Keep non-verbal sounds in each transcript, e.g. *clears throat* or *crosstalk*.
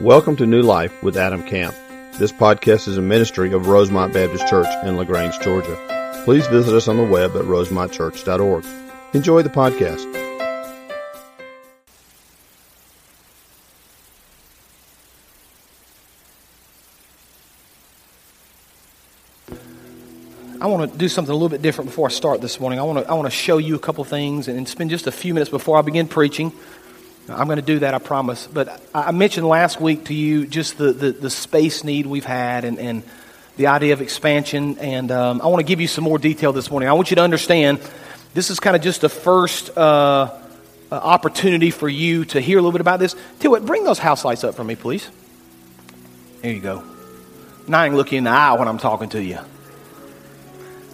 Welcome to New Life with Adam Camp. This podcast is a ministry of Rosemont Baptist Church in LaGrange, Georgia. Please visit us on the web at rosemontchurch.org. Enjoy the podcast. I want to do something a little bit different before I start this morning. I want to, I want to show you a couple things and spend just a few minutes before I begin preaching. I'm going to do that, I promise. But I mentioned last week to you just the, the, the space need we've had and, and the idea of expansion. And um, I want to give you some more detail this morning. I want you to understand this is kind of just the first uh, uh, opportunity for you to hear a little bit about this. Tell what, bring those house lights up for me, please. There you go. Now I can look you in the eye when I'm talking to you.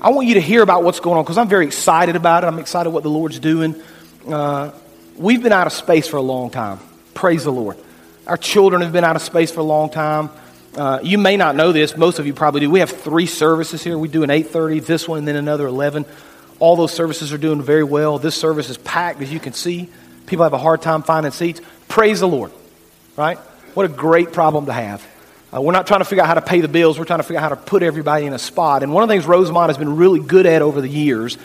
I want you to hear about what's going on because I'm very excited about it. I'm excited what the Lord's doing. Uh, we've been out of space for a long time. Praise the Lord. Our children have been out of space for a long time. Uh, you may not know this. Most of you probably do. We have three services here. We do an 8:30, this one, and then another 11. All those services are doing very well. This service is packed, as you can see. People have a hard time finding seats. Praise the Lord. Right? What a great problem to have. Uh, we're not trying to figure out how to pay the bills. We're trying to figure out how to put everybody in a spot. And one of the things Rosemont has been really good at over the years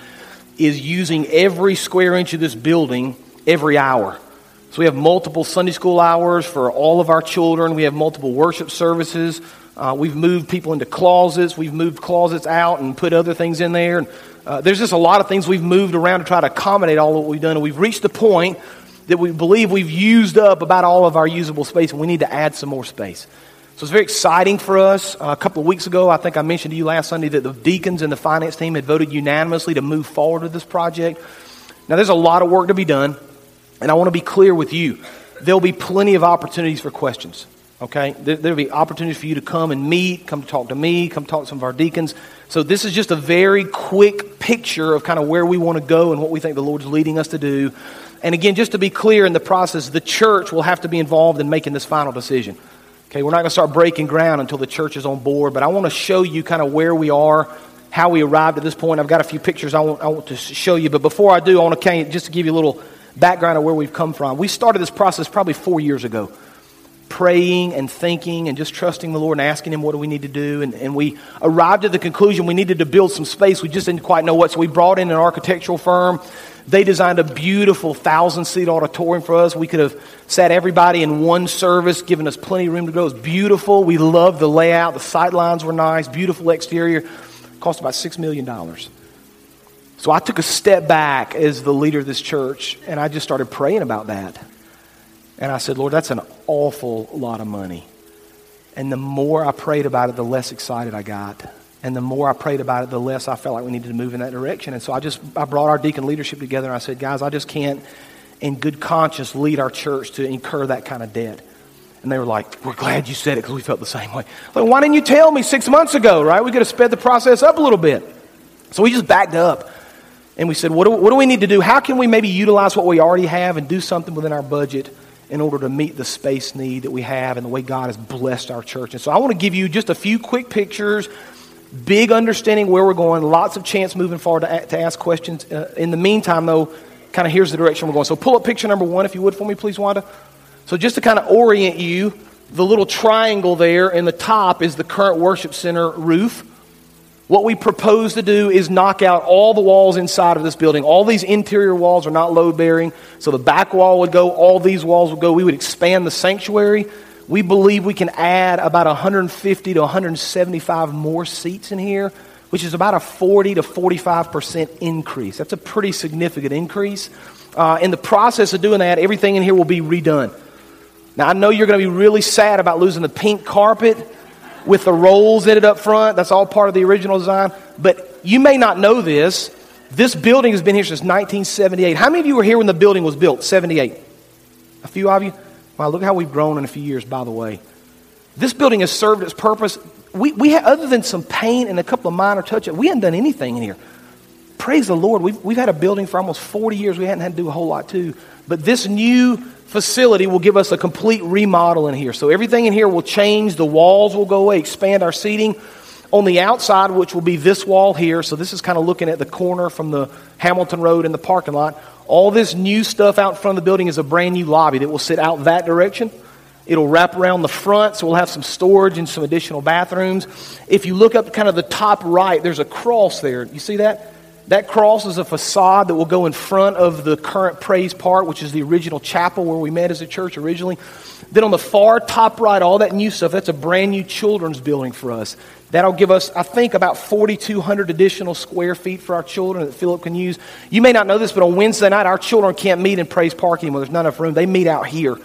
is using every square inch of this building every hour. So we have multiple Sunday school hours for all of our children. We have multiple worship services. Uh, we've moved people into closets. We've moved closets out and put other things in there. And, uh, there's just a lot of things we've moved around to try to accommodate all of what we've done. And we've reached the point that we believe we've used up about all of our usable space and we need to add some more space. So it's very exciting for us. Uh, a couple of weeks ago, I think I mentioned to you last Sunday that the deacons and the finance team had voted unanimously to move forward with this project. Now, there's a lot of work to be done, and I want to be clear with you. There'll be plenty of opportunities for questions. Okay? There, will be opportunities for you to come and meet, come talk to me, come talk to some of our deacons. So, this is just a very quick picture of kind of where we want to go and what we think the Lord's leading us to do. And again, just to be clear in the process, the church will have to be involved in making this final decision. Okay, we're not going to start breaking ground until the church is on board, but I want to show you kind of where we are, how we arrived at this point. I've got a few pictures I want, I want to show you, but before I do, I want to just to give you a little background of where we've come from. We started this process probably four years ago, praying and thinking and just trusting the Lord and asking Him what do we need to do. And, and we arrived at the conclusion we needed to build some space. We just didn't quite know what, so we brought in an architectural firm they designed a beautiful thousand seat auditorium for us. We could have sat everybody in one service, given us plenty of room to go. It was beautiful. We loved the layout. The sight lines were nice, beautiful exterior. Cost about $6 million. So I took a step back as the leader of this church, and I just started praying about that. And I said, Lord, that's an awful lot of money. And the more I prayed about it, the less excited I got. And the more I prayed about it, the less I felt like we needed to move in that direction. And so I just I brought our deacon leadership together and I said, guys, I just can't in good conscience lead our church to incur that kind of debt. And they were like, We're glad you said it because we felt the same way. Like, why didn't you tell me six months ago, right? We could have sped the process up a little bit. So we just backed up and we said, what do, what do we need to do? How can we maybe utilize what we already have and do something within our budget in order to meet the space need that we have and the way God has blessed our church? And so I want to give you just a few quick pictures big understanding where we're going, lots of chance moving forward to, to ask questions. Uh, in the meantime, though, kind of here's the direction we're going. So pull up picture number one, if you would, for me, please, Wanda. So just to kind of orient you, the little triangle there in the top is the current worship center roof. What we propose to do is knock out all the walls inside of this building. All these interior walls are not load bearing. So the back wall would go, all these walls would go. We would expand the sanctuary we believe we can add about 150 to 175 more seats in here, which is about a 40 to 45% increase. That's a pretty significant increase. Uh, in the process of doing that, everything in here will be redone. Now, I know you're going to be really sad about losing the pink carpet with the rolls in it up front. That's all part of the original design. But you may not know this. This building has been here since 1978. How many of you were here when the building was built? 78. A few of you? Wow, look how we've grown in a few years, by the way. This building has served its purpose. We, we have, other than some paint and a couple of minor touches, we hadn't done anything in here. Praise the Lord. We've, we've had a building for almost 40 years. We hadn't had to do a whole lot, too. But this new facility will give us a complete remodel in here. So everything in here will change. The walls will go away, expand our seating. On the outside, which will be this wall here, so this is kind of looking at the corner from the Hamilton Road and the parking lot. All this new stuff out in front of the building is a brand new lobby that will sit out that direction. It'll wrap around the front, so we'll have some storage and some additional bathrooms. If you look up kind of the top right, there's a cross there. You see that? That cross is a facade that will go in front of the current praise part, which is the original chapel where we met as a church originally. Then on the far top right, all that new stuff, that's a brand new children's building for us. That'll give us, I think, about 4,200 additional square feet for our children that Philip can use. You may not know this, but on Wednesday night, our children can't meet in Praise Park anymore. There's not enough room. They meet out here.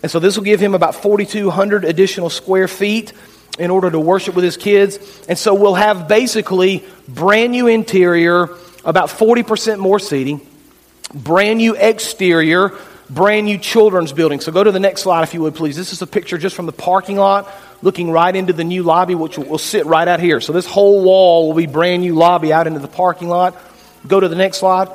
And so this will give him about 4,200 additional square feet in order to worship with his kids. And so we'll have basically brand new interior, about 40% more seating, brand new exterior, brand new children's building. So go to the next slide if you would, please. This is a picture just from the parking lot looking right into the new lobby, which will sit right out here. So this whole wall will be brand new lobby out into the parking lot. Go to the next slide.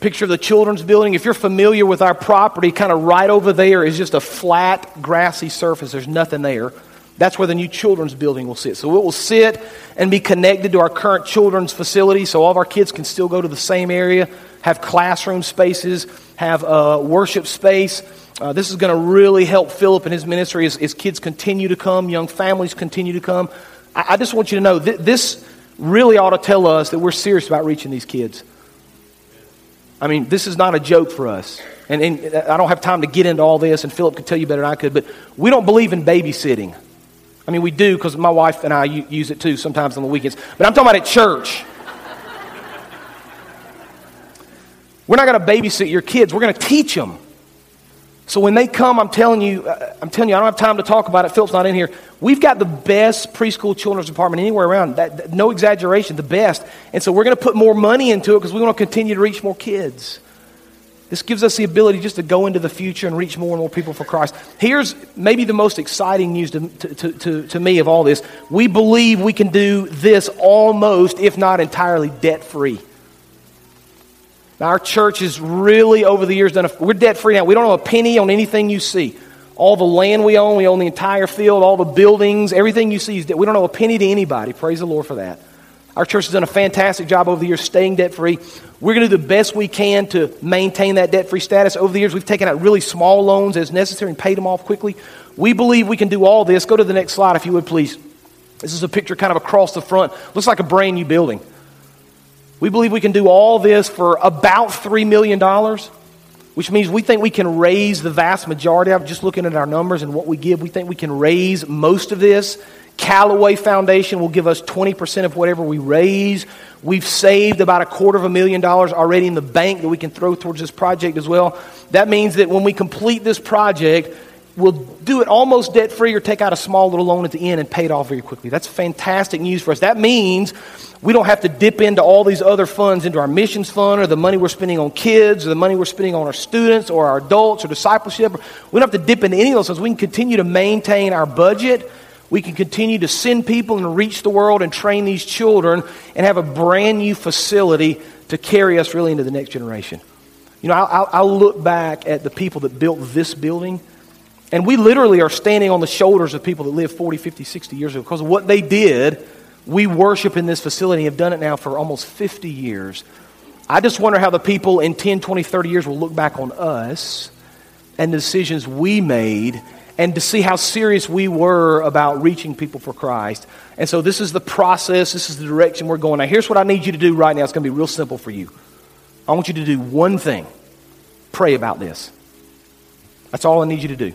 Picture of the children's building. If you're familiar with our property, kind of right over there is just a flat, grassy surface. There's nothing there. That's where the new children's building will sit. So it will sit and be connected to our current children's facility so all of our kids can still go to the same area, have classroom spaces, have a worship space. Uh, this is going to really help Philip and his ministry as, as, kids continue to come, young families continue to come. I, I just want you to know th- this really ought to tell us that we're serious about reaching these kids. I mean, this is not a joke for us. And, and I don't have time to get into all this, and Philip could tell you better than I could, but we don't believe in babysitting. I mean, we do because my wife and I use it too sometimes on the weekends. But I'm talking about at church. We're not going to babysit your kids. We're going to teach them. So when they come, I'm telling you, uh, I'm telling you, I don't have time to talk about it. Philip's not in here. We've got the best preschool children's department anywhere around. That, that, no exaggeration, the best. And so we're going to put more money into it because we want to continue to reach more kids. This gives us the ability just to go into the future and reach more and more people for Christ. Here's maybe the most exciting news to, to, to, to me of all this. We believe we can do this almost, if not entirely, debt free. Now, our church has really, over the years, done a, we're debt free now. We don't owe a penny on anything you see. All the land we own, we own the entire field, all the buildings, everything you see is debt. We don't owe a penny to anybody. Praise the Lord for that. Our church has done a fantastic job over the years staying debt free. We're going to do the best we can to maintain that debt free status. Over the years, we've taken out really small loans as necessary and paid them off quickly. We believe we can do all this. Go to the next slide, if you would, please. This is a picture kind of across the front. Looks like a brand new building. We believe we can do all this for about $3 million, which means we think we can raise the vast majority of just looking at our numbers and what we give. We think we can raise most of this Callaway Foundation will give us 20% of whatever we raise. We've saved about a quarter of a million dollars already in the bank that we can throw towards this project as well. That means that when we complete this project, we'll do it almost debt free or take out a small little loan at the end and pay it off very quickly. That's fantastic news for us. That means we don't have to dip into all these other funds, into our missions fund or the money we're spending on kids or the money we're spending on our students or our adults or discipleship. We don't have to dip into any of those things. We can continue to maintain our budget we can continue to send people and reach the world and train these children and have a brand new facility to carry us really into the next generation. You know, I'll, I'll look back at the people that built this building, and we literally are standing on the shoulders of people that lived 40, 50, 60 years ago because of what they did. We worship in this facility have done it now for almost 50 years. I just wonder how the people in 10, 20, 30 years will look back on us and the decisions we made and to see how serious we were about reaching people for Christ. And so this is the process, this is the direction we're going. Now, here's what I need you to do right now. It's going to be real simple for you. I want you to do one thing pray about this. That's all I need you to do.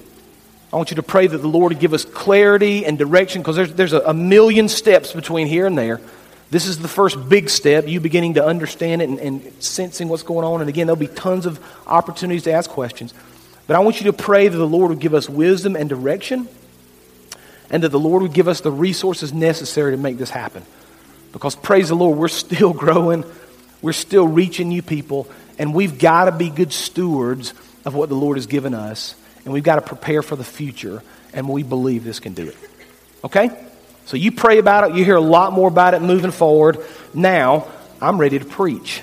I want you to pray that the Lord would give us clarity and direction because there's, there's a, a, million steps between here and there. This is the first big step, you beginning to understand it and, and sensing what's going on. And again, there'll be tons of opportunities to ask questions. But I want you to pray that the Lord would give us wisdom and direction, and that the Lord would give us the resources necessary to make this happen. Because, praise the Lord, we're still *laughs* growing, we're still reaching new people, and we've got to be good stewards of what the Lord has given us, and we've got to prepare for the future, and we believe this can do it. Okay? So you pray about it, you hear a lot more about it moving forward. Now, I'm ready to preach.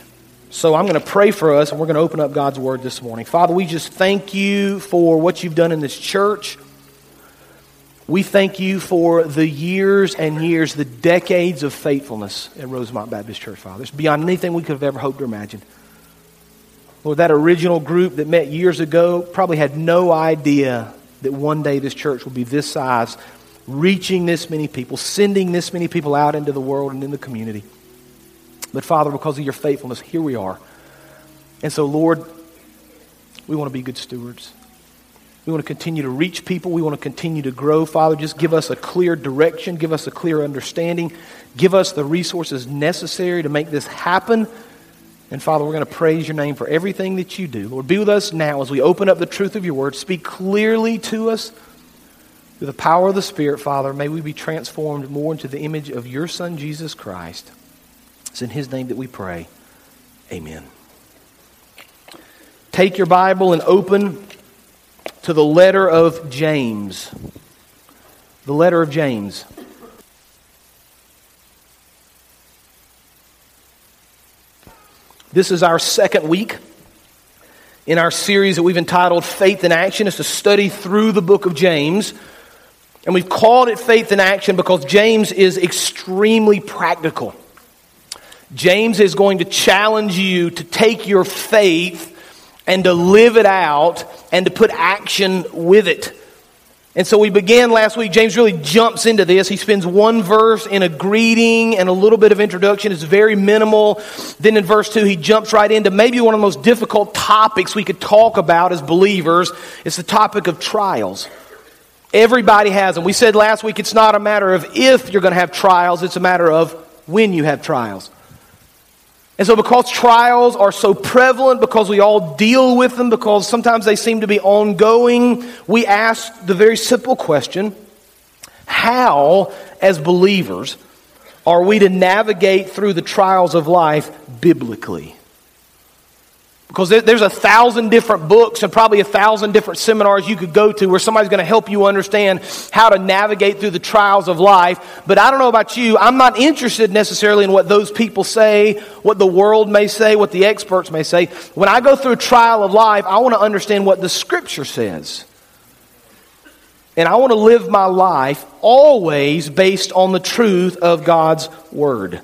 So I'm going to pray for us, and we're going to open up God's Word this morning. Father, we just thank you for what you've done in this church. We thank you for the years and years, the decades of faithfulness at Rosemont Baptist Church, Father. It's beyond anything we could have ever hoped or imagined. Lord, that original group that met years ago probably had no idea that one day this church will be this size, reaching this many people, sending this many people out into the world and in the community. But Father, because of your faithfulness, here we are. And so, Lord, we want to be good stewards. We want to continue to reach people. We want to continue to grow. Father, just give us a clear direction, give us a clear understanding, give us the resources necessary to make this happen. And Father, we're going to praise your name for everything that you do. Lord, be with us now as we open up the truth of your word. Speak clearly to us through the power of the Spirit, Father. May we be transformed more into the image of your Son, Jesus Christ. It's in his name that we pray. Amen. Take your Bible and open to the letter of James. The letter of James. This is our second week in our series that we've entitled Faith in Action. It's a study through the book of James. And we've called it Faith in Action because James is extremely practical. James is going to challenge you to take your faith and to live it out and to put action with it. And so we began last week. James really jumps into this. He spends one verse in a greeting and a little bit of introduction. It's very minimal. Then in verse 2, he jumps right into maybe one of the most difficult topics we could talk about as believers. It's the topic of trials. Everybody has them. We said last week it's not a matter of if you're going to have trials, it's a matter of when you have trials. And so, because trials are so prevalent, because we all deal with them, because sometimes they seem to be ongoing, we ask the very simple question how, as believers, are we to navigate through the trials of life biblically? Because there's a thousand different books and probably a thousand different seminars you could go to where somebody's going to help you understand how to navigate through the trials of life. But I don't know about you, I'm not interested necessarily in what those people say, what the world may say, what the experts may say. When I go through a trial of life, I want to understand what the Scripture says. And I want to live my life always based on the truth of God's Word.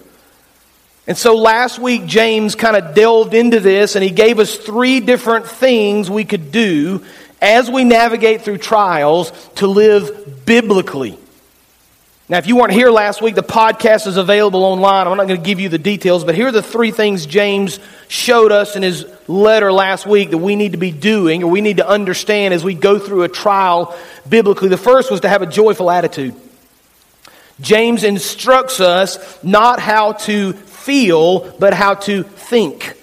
And so last week, James kind of delved into this and he gave us three different things we could do as we navigate through trials to live biblically. Now, if you weren't here last week, the podcast is available online. I'm not going to give you the details, but here are the three things James showed us in his letter last week that we need to be doing or we need to understand as we go through a trial biblically. The first was to have a joyful attitude. James instructs us not how to feel, but how to think.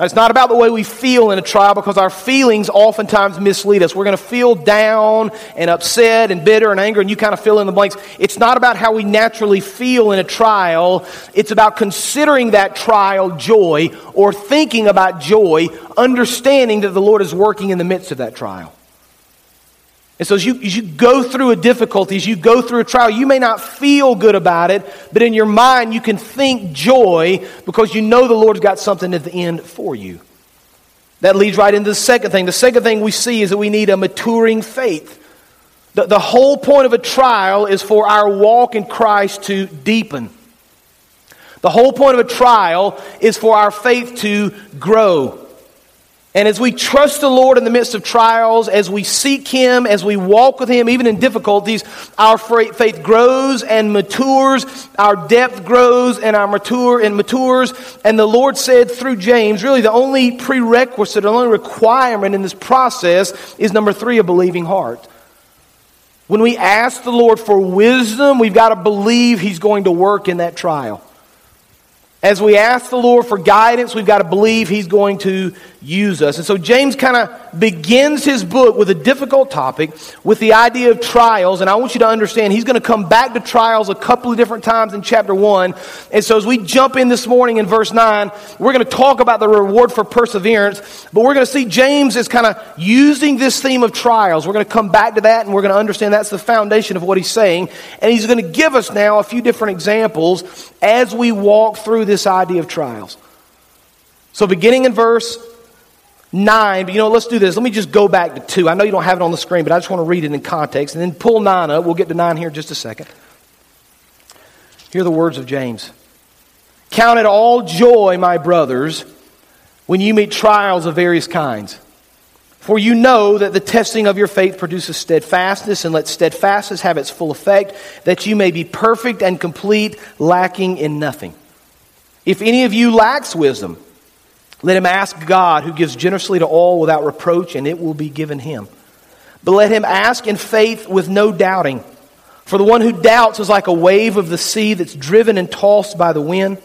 It's not about the way we feel in a trial because our feelings oftentimes mislead us. We're going to feel down and upset and bitter and anger, and you kind of fill in the blanks. It's not about how we naturally feel in a trial. It's about considering that trial joy or thinking about joy, understanding that the Lord is working in the midst of that trial. And so as you, as you go through a difficulty, as you go through a trial, you may not feel good about it, but in your mind you can think joy because you know the Lord's got something at the end for you. That leads right into the second thing. The second thing we see is that we need a maturing faith. The, the whole point of a trial is for our walk in Christ to deepen. The whole point of a trial is for our faith to grow. And as we trust the Lord in the midst of trials, as we seek Him, as we walk with Him, even in difficulties, our faith grows and matures, our depth grows and our mature and matures. And the Lord said through James, really the only prerequisite, the only requirement in this process is number three, a believing heart. When we ask the Lord for wisdom, we've got to believe He's going to work in that trial. As we ask the Lord for guidance, we've got to believe He's going to use us. And so James kind of begins his book with a difficult topic, with the idea of trials. And I want you to understand he's going to come back to trials a couple of different times in chapter 1. And so as we jump in this morning in verse 9, we're going to talk about the reward for perseverance. But we're going to see James is kind of using this theme of trials. We're going to come back to that and we're going to understand that's the foundation of what he's saying. And he's going to give us now a few different examples as we walk through this idea of trials. So beginning in verse 9, but you know, let's do this. Let me just go back to 2. I know you don't have it on the screen, but I just want to read it in context. And then pull 9 up. We'll get to 9 here in just a second. Hear the words of James Count it all joy, my brothers, when you meet trials of various kinds. For you know that the testing of your faith produces steadfastness, and let steadfastness have its full effect, that you may be perfect and complete, lacking in nothing. If any of you lacks wisdom, let him ask God, who gives generously to all without reproach, and it will be given him. But let him ask in faith with no doubting. For the one who doubts is like a wave of the sea that's driven and tossed by the wind.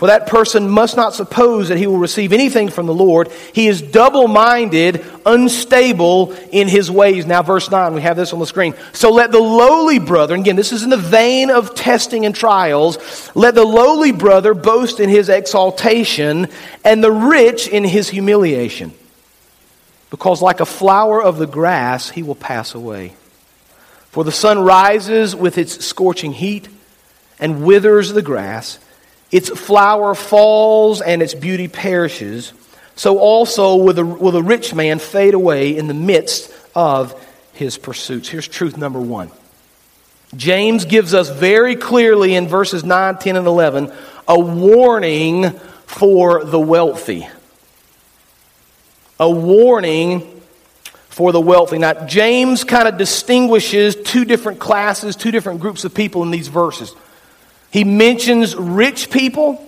For that person must not suppose that he will receive anything from the Lord. He is double minded, unstable in his ways. Now, verse 9, we have this on the screen. So let the lowly brother, again, this is in the vein of testing and trials, let the lowly brother boast in his exaltation, and the rich in his humiliation. Because like a flower of the grass, he will pass away. For the sun rises with its scorching heat and withers the grass its flower falls and its beauty perishes. So also will the, will the rich man fade away in the midst of his pursuits. Here's truth number one. James gives us very clearly in verses 9, 10, and 11 a warning for the wealthy. A warning for the wealthy. Now, James kind of distinguishes two different classes, two different groups of people in these verses. He mentions rich people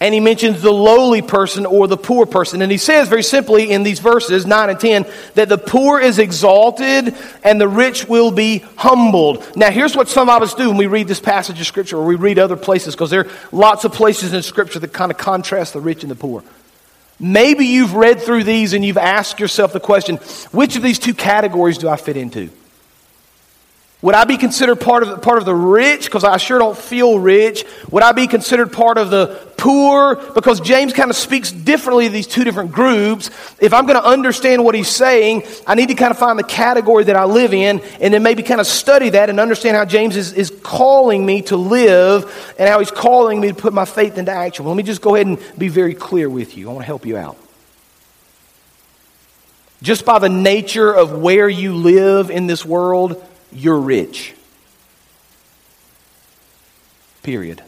and he mentions the lowly person or the poor person. And he says very simply in these verses, 9 and 10, that the poor is exalted and the rich will be humbled. Now, here's what some of us do when we read this passage of Scripture or we read other places, because there are lots of places in Scripture that kind of contrast the rich and the poor. Maybe you've read through these and you've asked yourself the question which of these two categories do I fit into? Would I be considered part of the, part of the rich because I sure don't feel rich? Would I be considered part of the poor because James kind of speaks differently to these two different groups? If I'm going to understand what he's saying, I need to kind of find the category that I live in and then maybe kind of study that and understand how James is, is calling me to live and how he's calling me to put my faith into action. Well, let me just go ahead and be very clear with you. I want to help you out. Just by the nature of where you live in this world, you're rich. Period.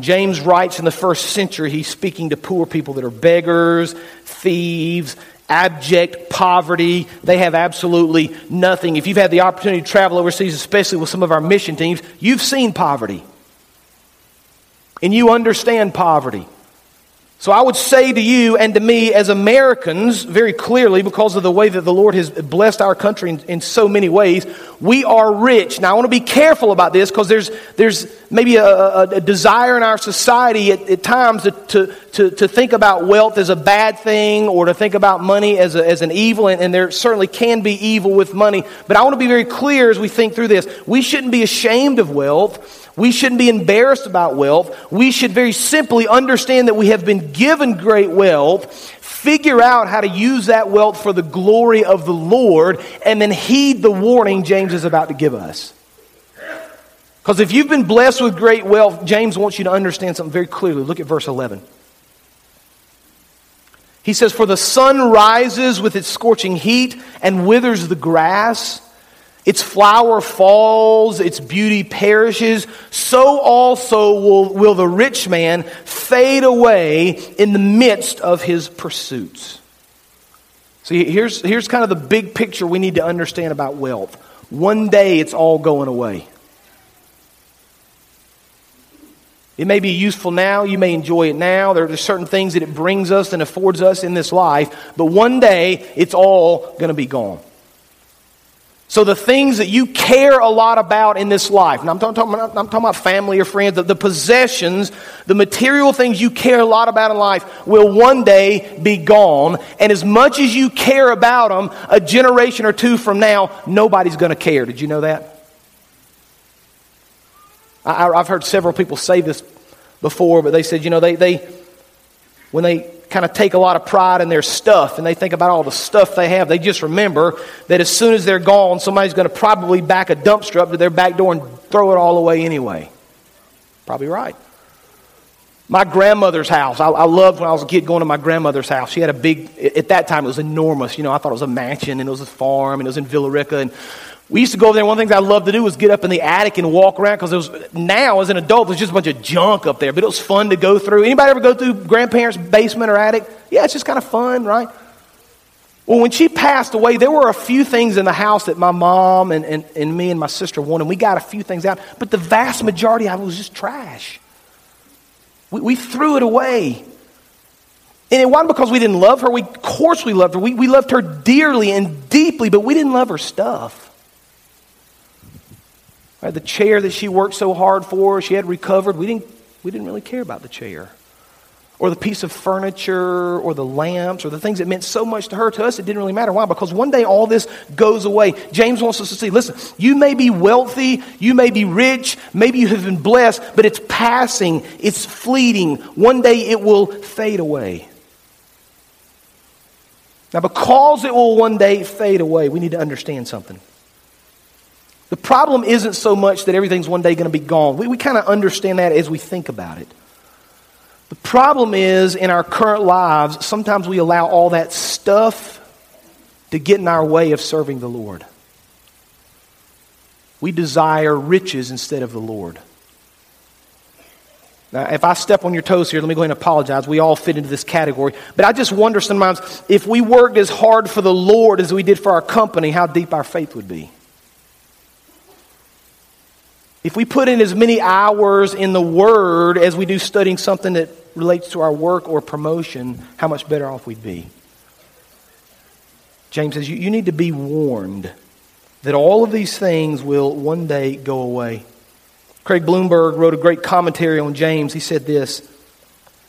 James writes in the first century, he's speaking to poor people that are beggars, thieves, abject poverty. They have absolutely nothing. If you've had the opportunity to travel overseas, especially with some of our mission teams, you've seen poverty. And you understand poverty. So I would say to you and to me as Americans, very clearly, because of the way that the Lord has blessed our country in, in so many ways, we are rich. Now I want to be careful about this because there's, there's maybe a, a, desire in our society at, at times to, to, to, to, think about wealth as a bad thing or to think about money as, a, as an evil, and, and there certainly can be evil with money. But I want to be very clear as we think through this. We shouldn't be ashamed of wealth. We shouldn't be embarrassed about wealth. We should very simply understand that we have been given great wealth, figure out how to use that wealth for the glory of the Lord, and then heed the warning James is about to give us. Because if you've been blessed with great wealth, James wants you to understand something very clearly. Look at verse 11. He says, For the sun rises with its scorching heat and withers the grass its flower falls, its beauty perishes, so also will, will the rich man fade away in the midst of his pursuits. See, here's, here's kind of the big picture we need to understand about wealth. One day it's all going away. It may be useful now, you may enjoy it now. There are certain things that it brings us and affords us in this life, but one day it's all going to be gone. So, the things that you care a lot about in this life, and I'm talking, about, I'm talking about family or friends, the, the possessions, the material things you care a lot about in life will one day be gone. And as much as you care about them, a generation or two from now, nobody's going to care. Did you know that? I, I've heard several people say this before, but they said, you know, they, they when they kind of take a lot of pride in their stuff and they think about all the stuff they have. They just remember that as soon as they're gone, somebody's going to probably back a dumpster up to their back door and throw it all away anyway. Probably right. My grandmother's house. I, I, loved when I was a kid going to my grandmother's house. She had a big, at that time it was enormous. You know, I thought it was a mansion and it was a farm and it was in Villa Rica. And We used to go over there. One of the things I loved to do was get up in the attic and walk around because it was now as an adult there's just a bunch of junk up there, but it was fun to go through. Anybody ever go through grandparents' basement or attic? Yeah, it's just kind of fun, right? Well, when she passed away, there were a few things in the house that my mom and, and, and me and my sister wanted. We got a few things out, but the vast majority of it was just trash. We, we threw it away. And it wasn't because we didn't love her. We, of course, we loved her. We, we loved her dearly and deeply, but we didn't love her stuff. Right, the chair that she worked so hard for, she had recovered. We didn't, we didn't really care about the chair. Or the piece of furniture, or the lamps, or the things that meant so much to her. To us, it didn't really matter. Why? Because one day all this goes away. James wants us to see listen, you may be wealthy, you may be rich, maybe you have been blessed, but it's passing, it's fleeting. One day it will fade away. Now, because it will one day fade away, we need to understand something. The problem isn't so much that everything's one day going to be gone. We, we kind of understand that as we think about it. The problem is in our current lives, sometimes we allow all that stuff to get in our way of serving the Lord. We desire riches instead of the Lord. Now, if I step on your toes here, let me go ahead and apologize. We all fit into this category. But I just wonder sometimes if we worked as hard for the Lord as we did for our company, how deep our faith would be. If we put in as many hours in the Word as we do studying something that relates to our work or promotion, how much better off we'd be. James says, you, you need to be warned that all of these things will one day go away. Craig Blomberg wrote a great commentary on James. He said this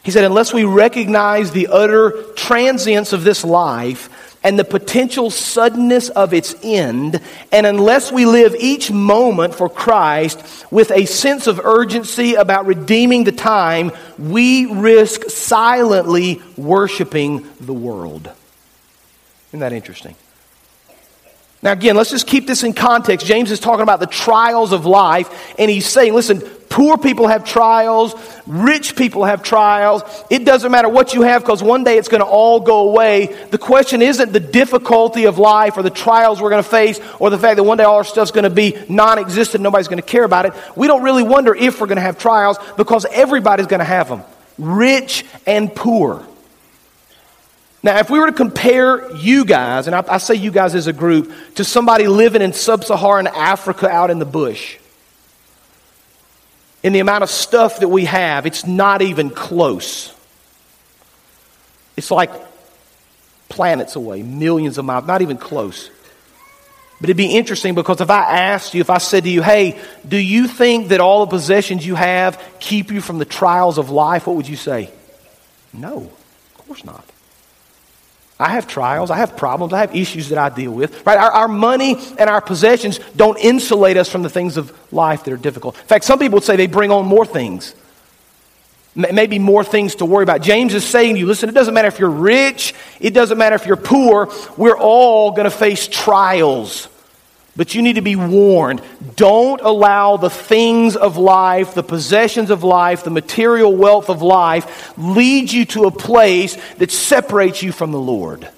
He said, Unless we recognize the utter transience of this life, and the potential suddenness of its end, and unless we live each moment for Christ with a sense of urgency about redeeming the time, we risk silently worshiping the world. Isn't that interesting? Now, again, let's just keep this in context. James is talking about the trials of life, and he's saying, listen, Poor people have trials. Rich people have trials. It doesn't matter what you have because one day it's going to all go away. The question isn't the difficulty of life or the trials we're going to face or the fact that one day all our stuff's going to be non existent. Nobody's going to care about it. We don't really wonder if we're going to have trials because everybody's going to have them rich and poor. Now, if we were to compare you guys, and I, I say you guys as a group, to somebody living in sub Saharan Africa out in the bush, in the amount of stuff that we have, it's not even close. It's like planets away, millions of miles, not even close. But it'd be interesting because if I asked you, if I said to you, hey, do you think that all the possessions you have keep you from the trials of life? What would you say? No, of course not. I have trials, I have problems, I have issues that I deal with. Right? Our, our, money and our possessions don't insulate us from the things of life that are difficult. In fact, some people would say they bring on more things. Maybe more things to worry about. James is saying to you, listen, it doesn't matter if you're rich, it doesn't matter if you're poor, we're all going to face trials. But you need to be warned. Don't allow the things of life, the possessions of life, the material wealth of life lead you to a place that separates you from the Lord.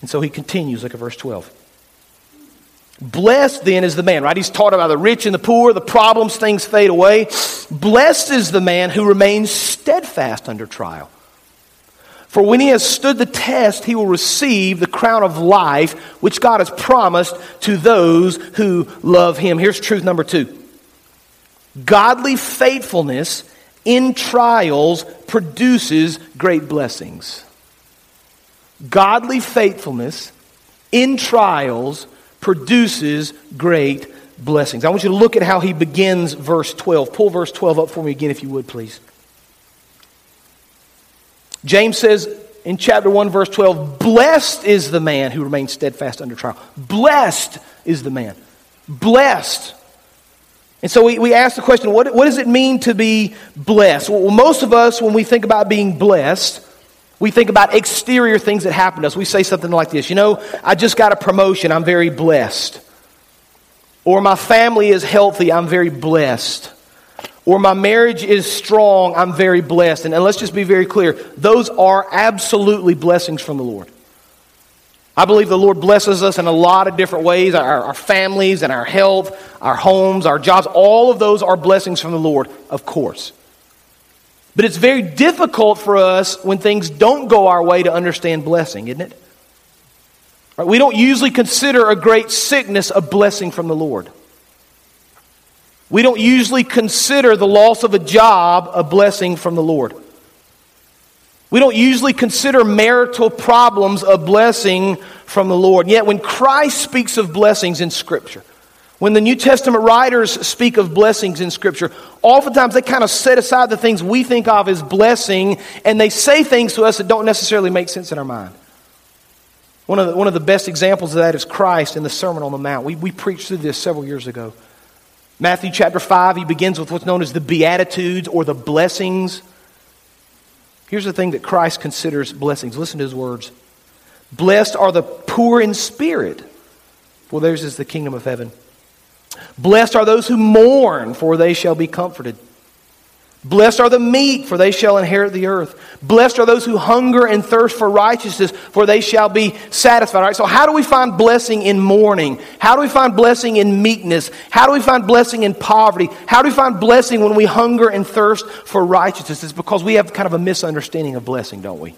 And so he continues, look at verse 12. Blessed then is the man, right? He's taught about the rich and the poor, the problems, things fade away. Blessed is the man who remains steadfast under trial. For when he has stood the test, he will receive the crown of life which God has promised to those who love him. Here's truth number two Godly faithfulness in trials produces great blessings. Godly faithfulness in trials produces great blessings. I want you to look at how he begins verse 12. Pull verse 12 up for me again, if you would, please. James says in chapter 1, verse 12, Blessed is the man who remains steadfast under trial. Blessed is the man. Blessed. And so we, we ask the question what, what does it mean to be blessed? Well, most of us, when we think about being blessed, we think about exterior things that happen to us. We say something like this You know, I just got a promotion. I'm very blessed. Or my family is healthy. I'm very blessed or my marriage is strong, I'm very blessed. And, and let's just be very clear those are absolutely blessings from the Lord. I believe the Lord blesses us in a lot of different ways our, our, families and our health, our homes, our jobs. All of those are blessings from the Lord, of course. But it's very difficult for us when things don't go our way to understand blessing, isn't it? We don't usually consider a great sickness a blessing from the Lord. We don't usually consider the loss of a job a blessing from the Lord. We don't usually consider marital problems a blessing from the Lord. Yet, when Christ speaks of blessings in Scripture, when the New Testament writers speak of blessings in Scripture, oftentimes they kind of set aside the things we think of as blessing and they say things to us that don't necessarily make sense in our mind. One of the, one of the best examples of that is Christ in the Sermon on the Mount. We, we preached through this several years ago. Matthew chapter 5, he begins with what's known as the Beatitudes or the blessings. Here's the thing that Christ considers blessings. Listen to his words Blessed are the poor in spirit, for theirs is the kingdom of heaven. Blessed are those who mourn, for they shall be comforted. Blessed are the meek, for they shall inherit the earth. Blessed are those who hunger and thirst for righteousness, for they shall be satisfied. All right, so how do we find blessing in mourning? How do we find blessing in meekness? How do we find blessing in poverty? How do we find blessing when we hunger and thirst for righteousness? It's because we have kind of a misunderstanding of blessing, don't we?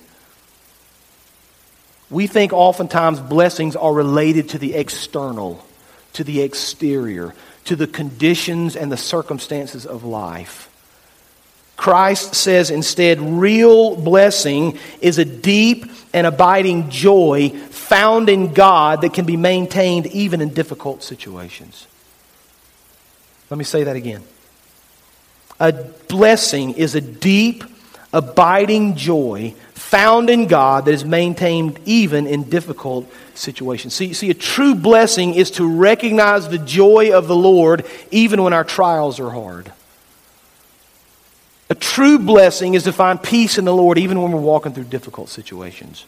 We think oftentimes blessings are related to the external, to the exterior, to the conditions and the circumstances of life. Christ says instead, real blessing is a deep and abiding joy found in God that can be maintained even in difficult situations. Let me say that again. A blessing is a deep, abiding joy found in God that is maintained even in difficult situations. See, see, a true blessing is to recognize the joy of the Lord even when our trials are hard. A true blessing is to find peace in the Lord even when we're walking through difficult situations.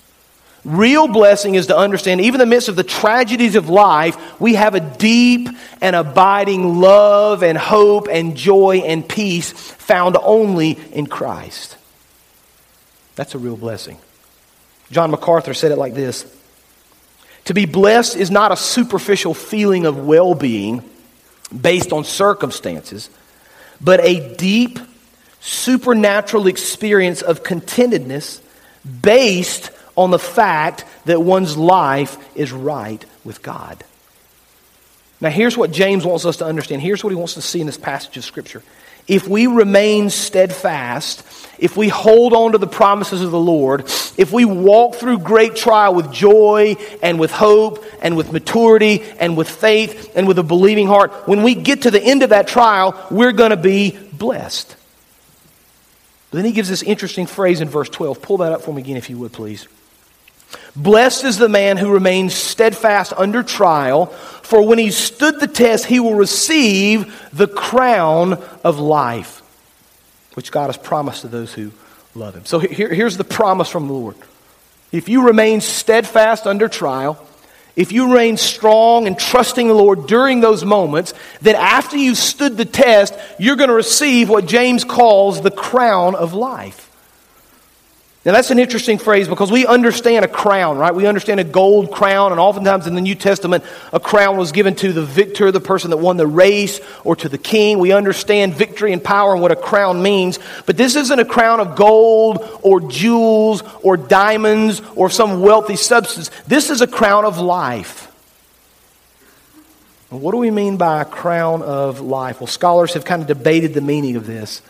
Real blessing is to understand, even in the midst of the tragedies of life, we have a deep and abiding love and hope and joy and peace found only in Christ. That's a real blessing. John MacArthur said it like this To be blessed is not a superficial feeling of well being based on circumstances, but a deep supernatural experience of contentedness based on the fact that one's life is right with God. Now, here's what James wants us to understand. Here's what he wants to see in this passage of Scripture. If we remain steadfast, if we hold on to the promises of the Lord, if we walk through great trial with joy and with hope and with maturity and with faith and with a believing heart, when we get to the end of that trial, we're going to be blessed. But then he gives this interesting phrase in verse 12. Pull that up for me again, if you would, please. Blessed is the man who remains steadfast under trial, for when he stood the test, he will receive the crown of life, which God has promised to those who love him. So here, here's the promise from the Lord. If you remain steadfast under trial, if you remain strong and trusting the Lord during those moments, then after you've stood the test, you're going to receive what James calls the crown of life. Now, that's an interesting phrase because we understand a crown, right? We understand a gold crown, and oftentimes in the New Testament, a crown was given to the victor, the person that won the race, or to the king. We understand victory and power and what a crown means. But this isn't a crown of gold or jewels or diamonds or some wealthy substance. This is a crown of life. what do we mean by a crown of life? Well, scholars have kind of debated the meaning of this.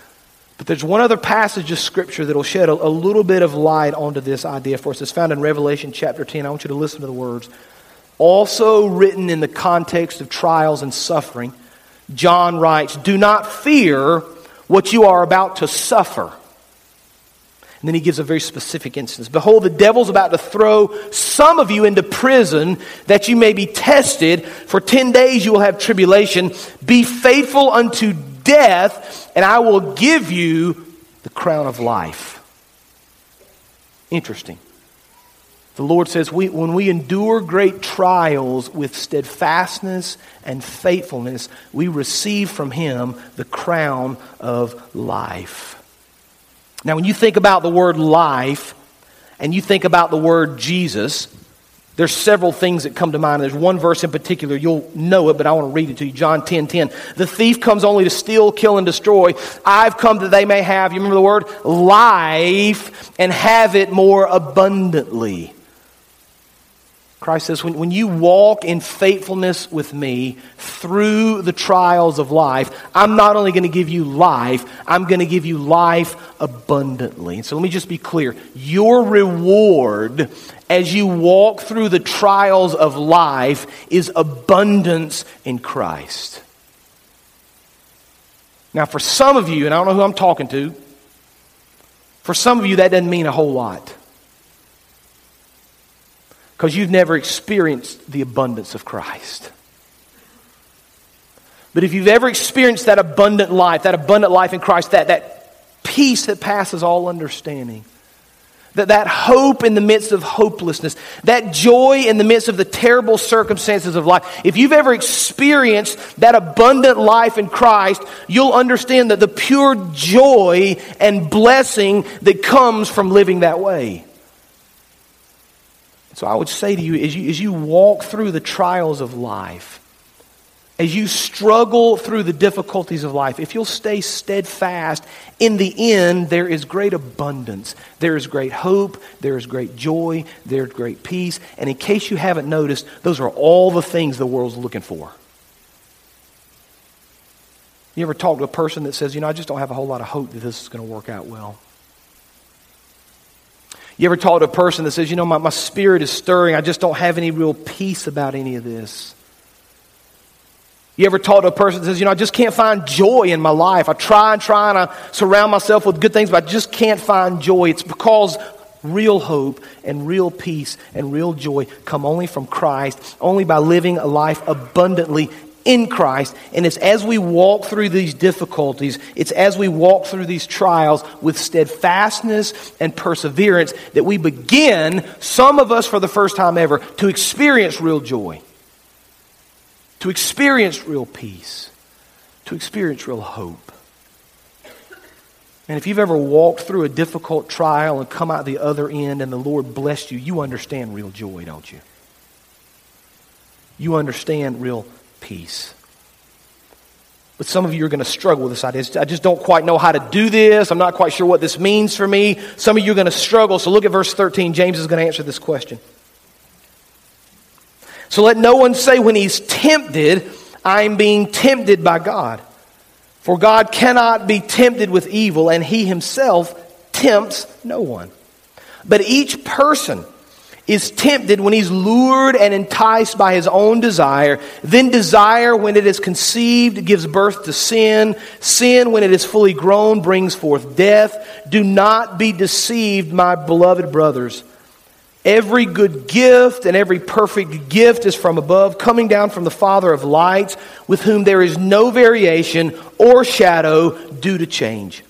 But there's one other passage of Scripture that will shed a, a, little bit of light onto this idea for us. It's found in Revelation chapter 10. I want you to listen to the words. Also written in the context of trials and suffering, John writes, Do not fear what you are about to suffer. And then he gives a very specific instance. Behold, the devil's about to throw some of you into prison that you may be tested. For 10 days you will have tribulation. Be faithful unto death, and I will give you the crown of life. Interesting. The Lord says, we, when we endure great trials with steadfastness and faithfulness, we receive from Him the crown of life. Now, when you think about the word life and you think about the word Jesus, There's several things that come to mind. There's one verse in particular, you'll know it, but I want to read it to you. John 10 10. The thief comes only to steal, kill, and destroy. I've come that they may have, you remember the word? Life, and have it more abundantly. Christ says, when, when you walk in faithfulness with me through the trials of life, I'm not only going to give you life, I'm going to give you life abundantly. And so let me just be clear. Your reward as you walk through the trials of life is abundance in Christ. Now, for some of you, and I don't know who I'm talking to, for some of you, that doesn't mean a whole lot because you've never experienced the abundance of Christ. But if you've ever experienced that abundant life, that abundant life in Christ, that, that peace that passes all understanding, that, that hope in the midst of hopelessness, that joy in the midst of the terrible circumstances of life, if you've ever experienced that abundant life in Christ, you'll understand that the pure joy and blessing that comes from living that way. So I would say to you as, you, as you walk through the trials of life, as you struggle through the difficulties of life, if you'll stay steadfast, in the end, there is great abundance. There is great hope. There is great joy. There's great peace. And in case you haven't noticed, those are all the things the world's looking for. You ever talk to a person that says, you know, I just don't have a whole lot of hope that this is going to work out well? You ever talk to a person that says, you know, my, my spirit is stirring, I just don't have any real peace about any of this? You ever talk to a person that says, you know, I just can't find joy in my life. I try and try and I surround myself with good things, but I just can't find joy. It's because real hope and real peace and real joy come only from Christ, only by living a life abundantly in Christ. And it's as we walk through these difficulties, it's as we walk through these trials with steadfastness and perseverance that we begin, some of us for the first time ever, to experience real joy, to experience real peace, to experience real hope. And if you've ever walked through a difficult trial and come out the other end and the Lord blessed you, you understand real joy, don't you? You understand real peace. But some of you are going to struggle with this idea. I just don't quite know how to do this. I'm not quite sure what this means for me. Some of you are going to struggle. So look at verse 13. James is going to answer this question. So let no one say when he's tempted, I'm being tempted by God. For God cannot be tempted with evil, and he himself tempts no one. But each person is tempted when he's lured and enticed by his own desire. Then desire, when it is conceived, gives birth to sin. Sin, when it is fully grown, brings forth death. Do not be deceived, my beloved brothers. Every good gift and every perfect gift is from above, coming down from the Father of lights, with whom there is no variation or shadow due to change.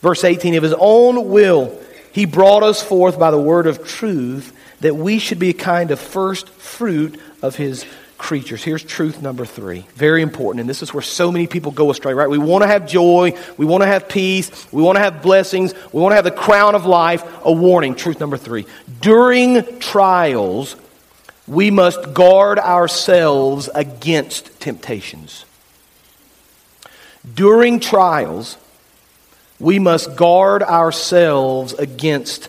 Verse 18 Of his own will, he brought us forth by the word of truth that we should be a kind of first fruit of his creatures. Here's truth number three. Very important. And this is where so many people go astray, right? We want to have joy. We want to have peace. We want to have blessings. We want to have the crown of life. A warning. Truth number three. During trials, we must guard ourselves against temptations. During trials, we must guard ourselves against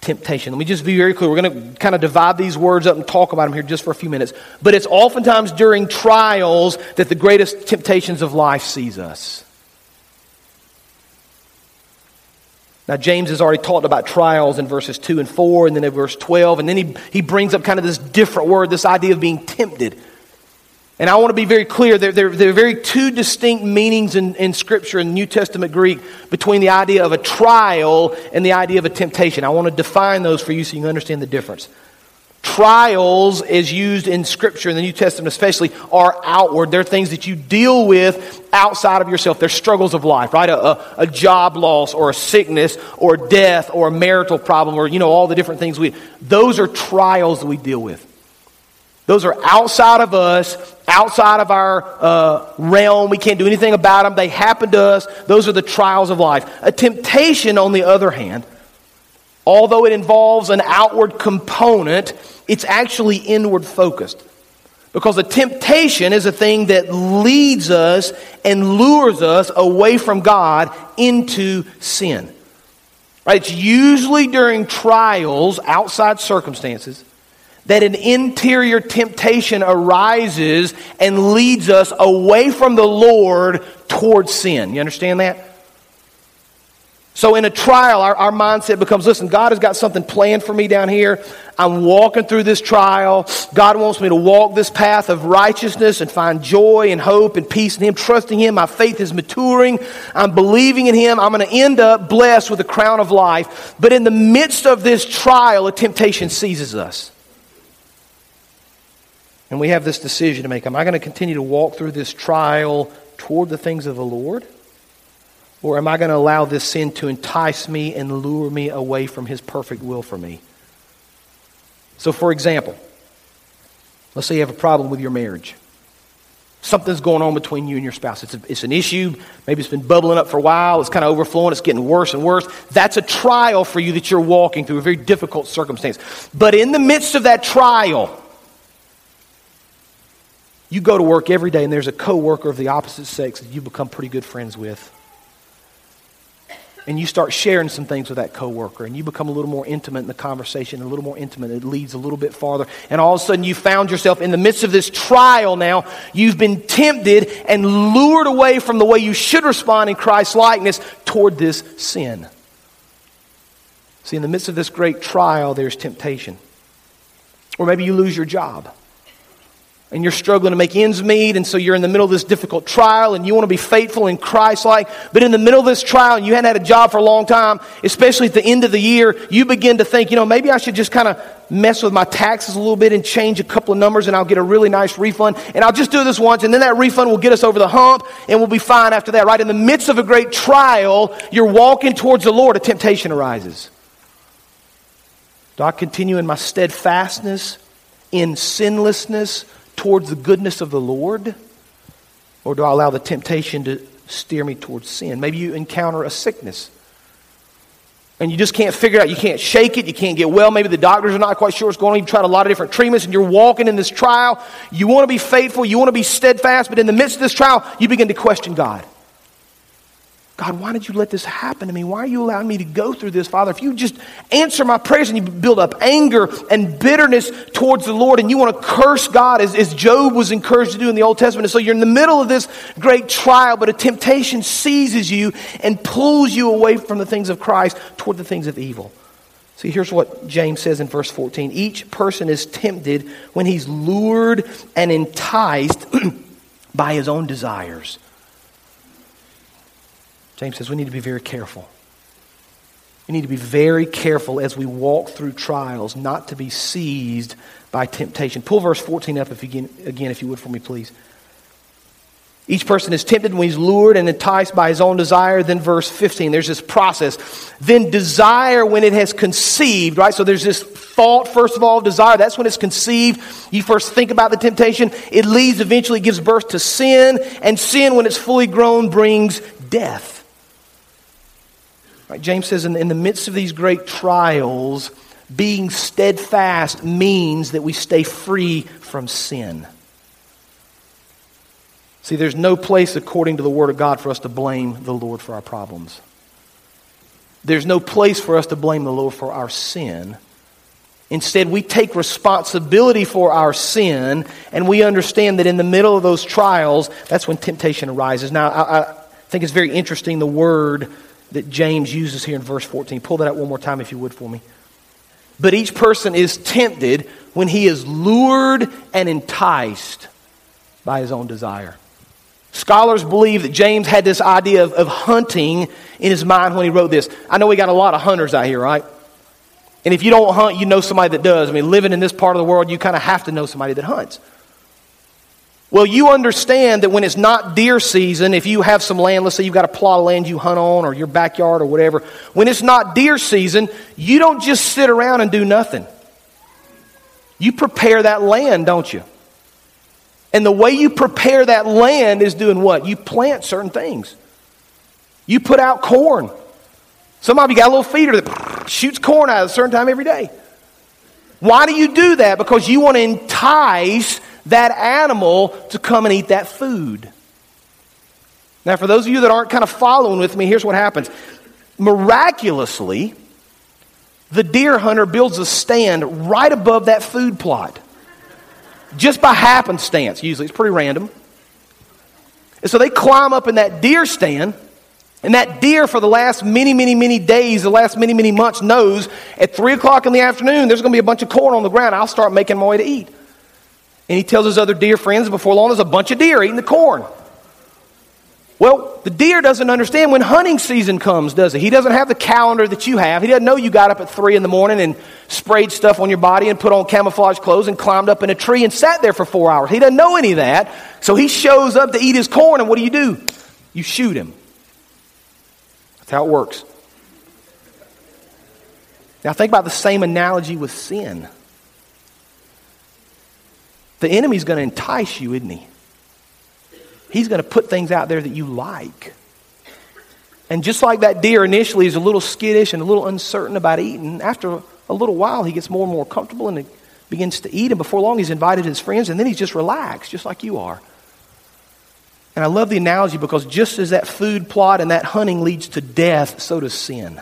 temptation. Let me just be very clear. We're going to kind of divide these words up and talk about them here just for a few minutes. But it's oftentimes during trials that the greatest temptations of life seize us. Now, James has already talked about trials in verses 2 and 4, and then in verse 12, and then he, he brings up kind of this different word, this idea of being tempted. And I want to be very clear, there, there, there, are very two distinct meanings in, in Scripture in New Testament Greek between the idea of a trial and the idea of a temptation. I want to define those for you so you can understand the difference. Trials, is used in Scripture, in the New Testament especially, are outward. They're things that you deal with outside of yourself. They're struggles of life, right? A, a, a job loss or a sickness or death or a marital problem or, you know, all the different things we, those are trials that we deal with. Those are outside of us, outside of our uh, realm. We can't do anything about them. They happen to us. Those are the trials of life. A temptation, on the other hand, although it involves an outward component, it's actually inward focused. Because a temptation is a thing that leads us and lures us away from God into sin. Right? It's usually during trials, outside circumstances, that an interior temptation arises and leads us away from the Lord towards sin. You understand that? So, in a trial, our, our mindset becomes listen, God has got something planned for me down here. I'm walking through this trial. God wants me to walk this path of righteousness and find joy and hope and peace in Him, trusting Him. My faith is maturing. I'm believing in Him. I'm going to end up blessed with the crown of life. But in the midst of this trial, a temptation seizes us. And we have this decision to make. Am I going to continue to walk through this trial toward the things of the Lord? Or am I going to allow this sin to entice me and lure me away from His perfect will for me? So, for example, let's say you have a problem with your marriage. Something's going on between you and your spouse. It's, a, it's an issue. Maybe it's been bubbling up for a while. It's kind of overflowing. It's getting worse and worse. That's a trial for you that you're walking through, a very difficult circumstance. But in the midst of that trial, you go to work every day and there's a coworker of the opposite sex that you become pretty good friends with. And you start sharing some things with that coworker and you become a little more intimate in the conversation, a little more intimate. It leads a little bit farther. And all of a sudden you found yourself in the midst of this trial now. You've been tempted and lured away from the way you should respond in Christ's likeness toward this sin. See, in the midst of this great trial, there's temptation. Or maybe you lose your job and you're struggling to make ends meet, and so you're in the middle of this difficult trial, and you want to be faithful and Christ like. But in the middle of this trial, and you hadn't had a job for a long time, especially at the end of the year, you begin to think, you know, maybe I should just kind of mess with my taxes a little bit and change a couple of numbers, and I'll get a really nice refund. And I'll just do this once, and then that refund will get us over the hump, and we'll be fine after that, right? In the midst of a great trial, you're walking towards the Lord, a temptation arises. Do I continue in my steadfastness, in sinlessness? Towards the goodness of the Lord? Or do I allow the temptation to steer me towards sin? Maybe you encounter a sickness and you just can't figure it out. You can't shake it. You can't get well. Maybe the doctors are not quite sure what's going on. You've tried a lot of different treatments and you're walking in this trial. You want to be faithful. You want to be steadfast. But in the midst of this trial, you begin to question God. God, why did you let this happen to me? Why are you allowing me to go through this, Father? If you just answer my prayers and you build up anger and bitterness towards the Lord and you want to curse God as, as Job was encouraged to do in the Old Testament. And so you're in the middle of this great trial, but a temptation seizes you and pulls you away from the things of Christ toward the things of evil. See, here's what James says in verse 14 Each person is tempted when he's lured and enticed *clears throat* by his own desires. James says we need to be very careful. We need to be very careful as we walk through trials not to be seized by temptation. Pull verse 14 up if you, again, if you would, for me, please. Each person is tempted when he's lured and enticed by his own desire. Then, verse 15, there's this process. Then, desire when it has conceived, right? So, there's this thought, first of all, desire. That's when it's conceived. You first think about the temptation. It leads, eventually, gives birth to sin. And sin, when it's fully grown, brings death. Right, James says, in, in the midst of these great trials, being steadfast means that we stay free from sin. See, there's no place, according to the Word of God, for us to blame the Lord for our problems. There's no place for us to blame the Lord for our sin. Instead, we take responsibility for our sin, and we understand that in the middle of those trials, that's when temptation arises. Now, I, I think it's very interesting the word that James uses here in verse 14. Pull that out one more time, if you would, for me. But each person is tempted when he is lured and enticed by his own desire. Scholars believe that James had this idea of, of hunting in his mind when he wrote this. I know we got a lot of hunters out here, right? And if you don't hunt, you know somebody that does. I mean, living in this part of the world, you kind of have to know somebody that hunts. Well, you understand that when it's not deer season, if you have some land, let's say you've got a plot of land you hunt on or your backyard or whatever, when it's not deer season, you don't just sit around and do nothing. You prepare that land, don't you? And the way you prepare that land is doing what? You plant certain things. You put out corn. Some of you got a little feeder that *laughs* shoots corn out at a certain time every day. Why do you do that? Because you want to entice that animal to come and eat that food. Now, for those of you that aren't kind of following with me, here's what happens. Miraculously, the deer hunter builds a stand right above that food plot. Just by happenstance, usually. It's pretty random. And so they climb up in that deer stand, and that deer, for the last many, many, many days, the last many, many months, knows at 3 o'clock in the afternoon, there's going to be a bunch of corn on the ground. I'll start making my way to eat. And he tells his other deer friends, before long, there's a bunch of deer eating the corn. Well, the deer doesn't understand when hunting season comes, does he? He doesn't have the calendar that you have. He doesn't know you got up at 3 in the morning and sprayed stuff on your body and put on camouflage clothes and climbed up in a tree and sat there for four hours. He doesn't know any of that. So he shows up to eat his corn, and what do you do? You shoot him. That's how it works. Now, think about the same analogy with sin. The enemy's going to entice you, isn't he? He's going to put things out there that you like. And just like that deer initially is a little skittish and a little uncertain about eating, after a little while he gets more and more comfortable and begins to eat. And before long he's invited his friends and then he's just relaxed, just like you are. And I love the analogy because just as that food plot and that hunting leads to death, so does sin.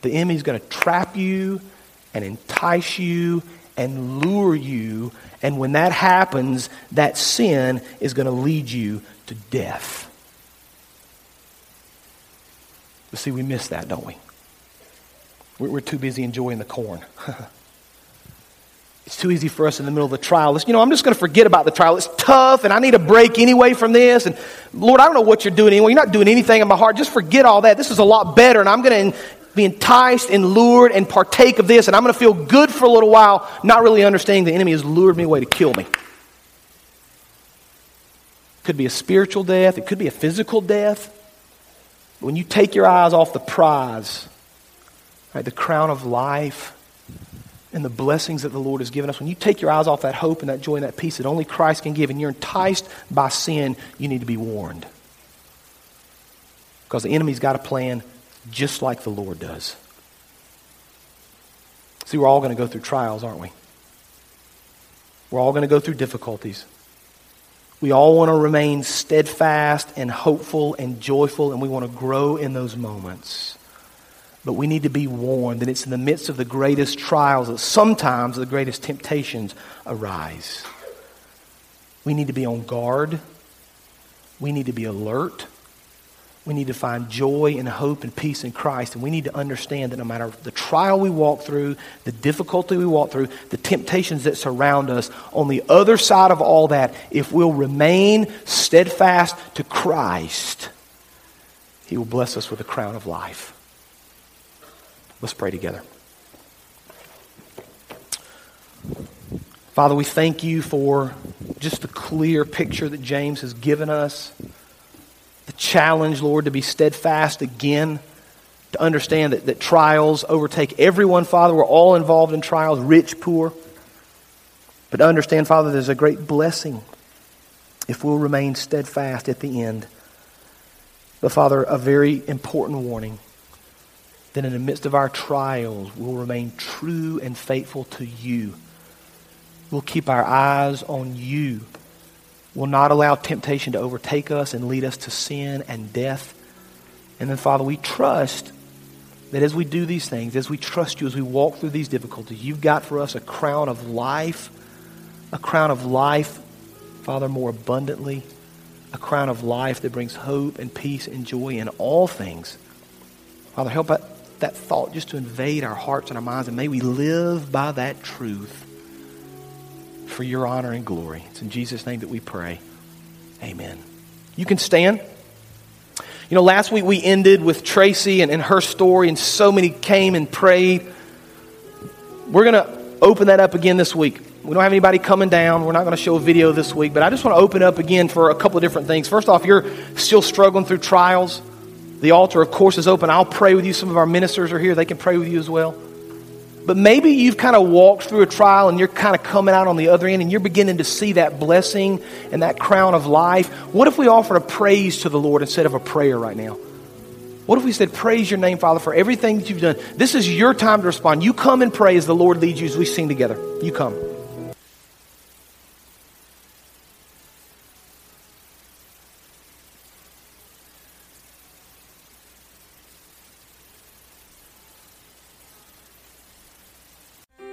The enemy's going to trap you and entice you and lure you. And when that happens, that sin is going to lead you to death. But see, we miss that, don't we? We're too busy enjoying the corn. *laughs* it's too easy for us in the middle of the trial. You know, I'm just going to forget about the trial. It's tough, and I need a break anyway from this. And Lord, I don't know what you're doing anyway. You're not doing anything in my heart. Just forget all that. This is a lot better, and I'm going to be enticed and lured and partake of this, and I'm going to feel good for a little while, not really understanding the enemy has lured me away to kill me. It could be a spiritual death, it could be a physical death. When you take your eyes off the prize, right, the crown of life, and the blessings that the Lord has given us, when you take your eyes off that hope and that joy and that peace that only Christ can give, and you're enticed by sin, you need to be warned. Because the enemy's got a plan just like the Lord does. See, we're all going to go through trials, aren't we? We're all going to go through difficulties. We all want to remain steadfast and hopeful and joyful, and we want to grow in those moments. But we need to be warned that it's in the midst of the greatest trials that sometimes the greatest temptations arise. We need to be on guard. We need to be alert. We need to find joy and hope and peace in Christ. And we need to understand that no matter the trial we walk through, the difficulty we walk through, the temptations that surround us, on the other side of all that, if we'll remain steadfast to Christ, He will bless us with a crown of life. Let's pray together. Father, we thank you for just the clear picture that James has given us the challenge, Lord, to be steadfast again, to understand that, that trials overtake everyone, Father. We're all involved in trials, rich, poor. But to understand, Father, there's a great blessing if we'll remain steadfast at the end. But, Father, a very important warning that in the midst of our trials, we'll remain true and faithful to you. We'll keep our eyes on you will not allow temptation to overtake us and lead us to sin and death. And then, Father, we trust that as we do these things, as we trust you, as we walk through these difficulties, you've got for us a crown of life, a crown of life, Father, more abundantly, a crown of life that brings hope and peace and joy in all things. Father, help that thought just to invade our hearts and our minds, and may we live by that truth for your honor and glory. It's in Jesus' name that we pray. Amen. You can stand. You know, last week we ended with Tracy and, and her story, and so many came and prayed. We're going to open that up again this week. We don't have anybody coming down. We're not going to show a video this week, but I just want to open up again for a couple of different things. First off, you're still struggling through trials. The altar, of course, is open. I'll pray with you. Some of our ministers are here, they can pray with you as well. But maybe you've kind of walked through a trial and you're kind of coming out on the other end and you're beginning to see that blessing and that crown of life. What if we offered a praise to the Lord instead of a prayer right now? What if we said, Praise your name, Father, for everything that you've done? This is your time to respond. You come and pray as the Lord leads you as we sing together. You come.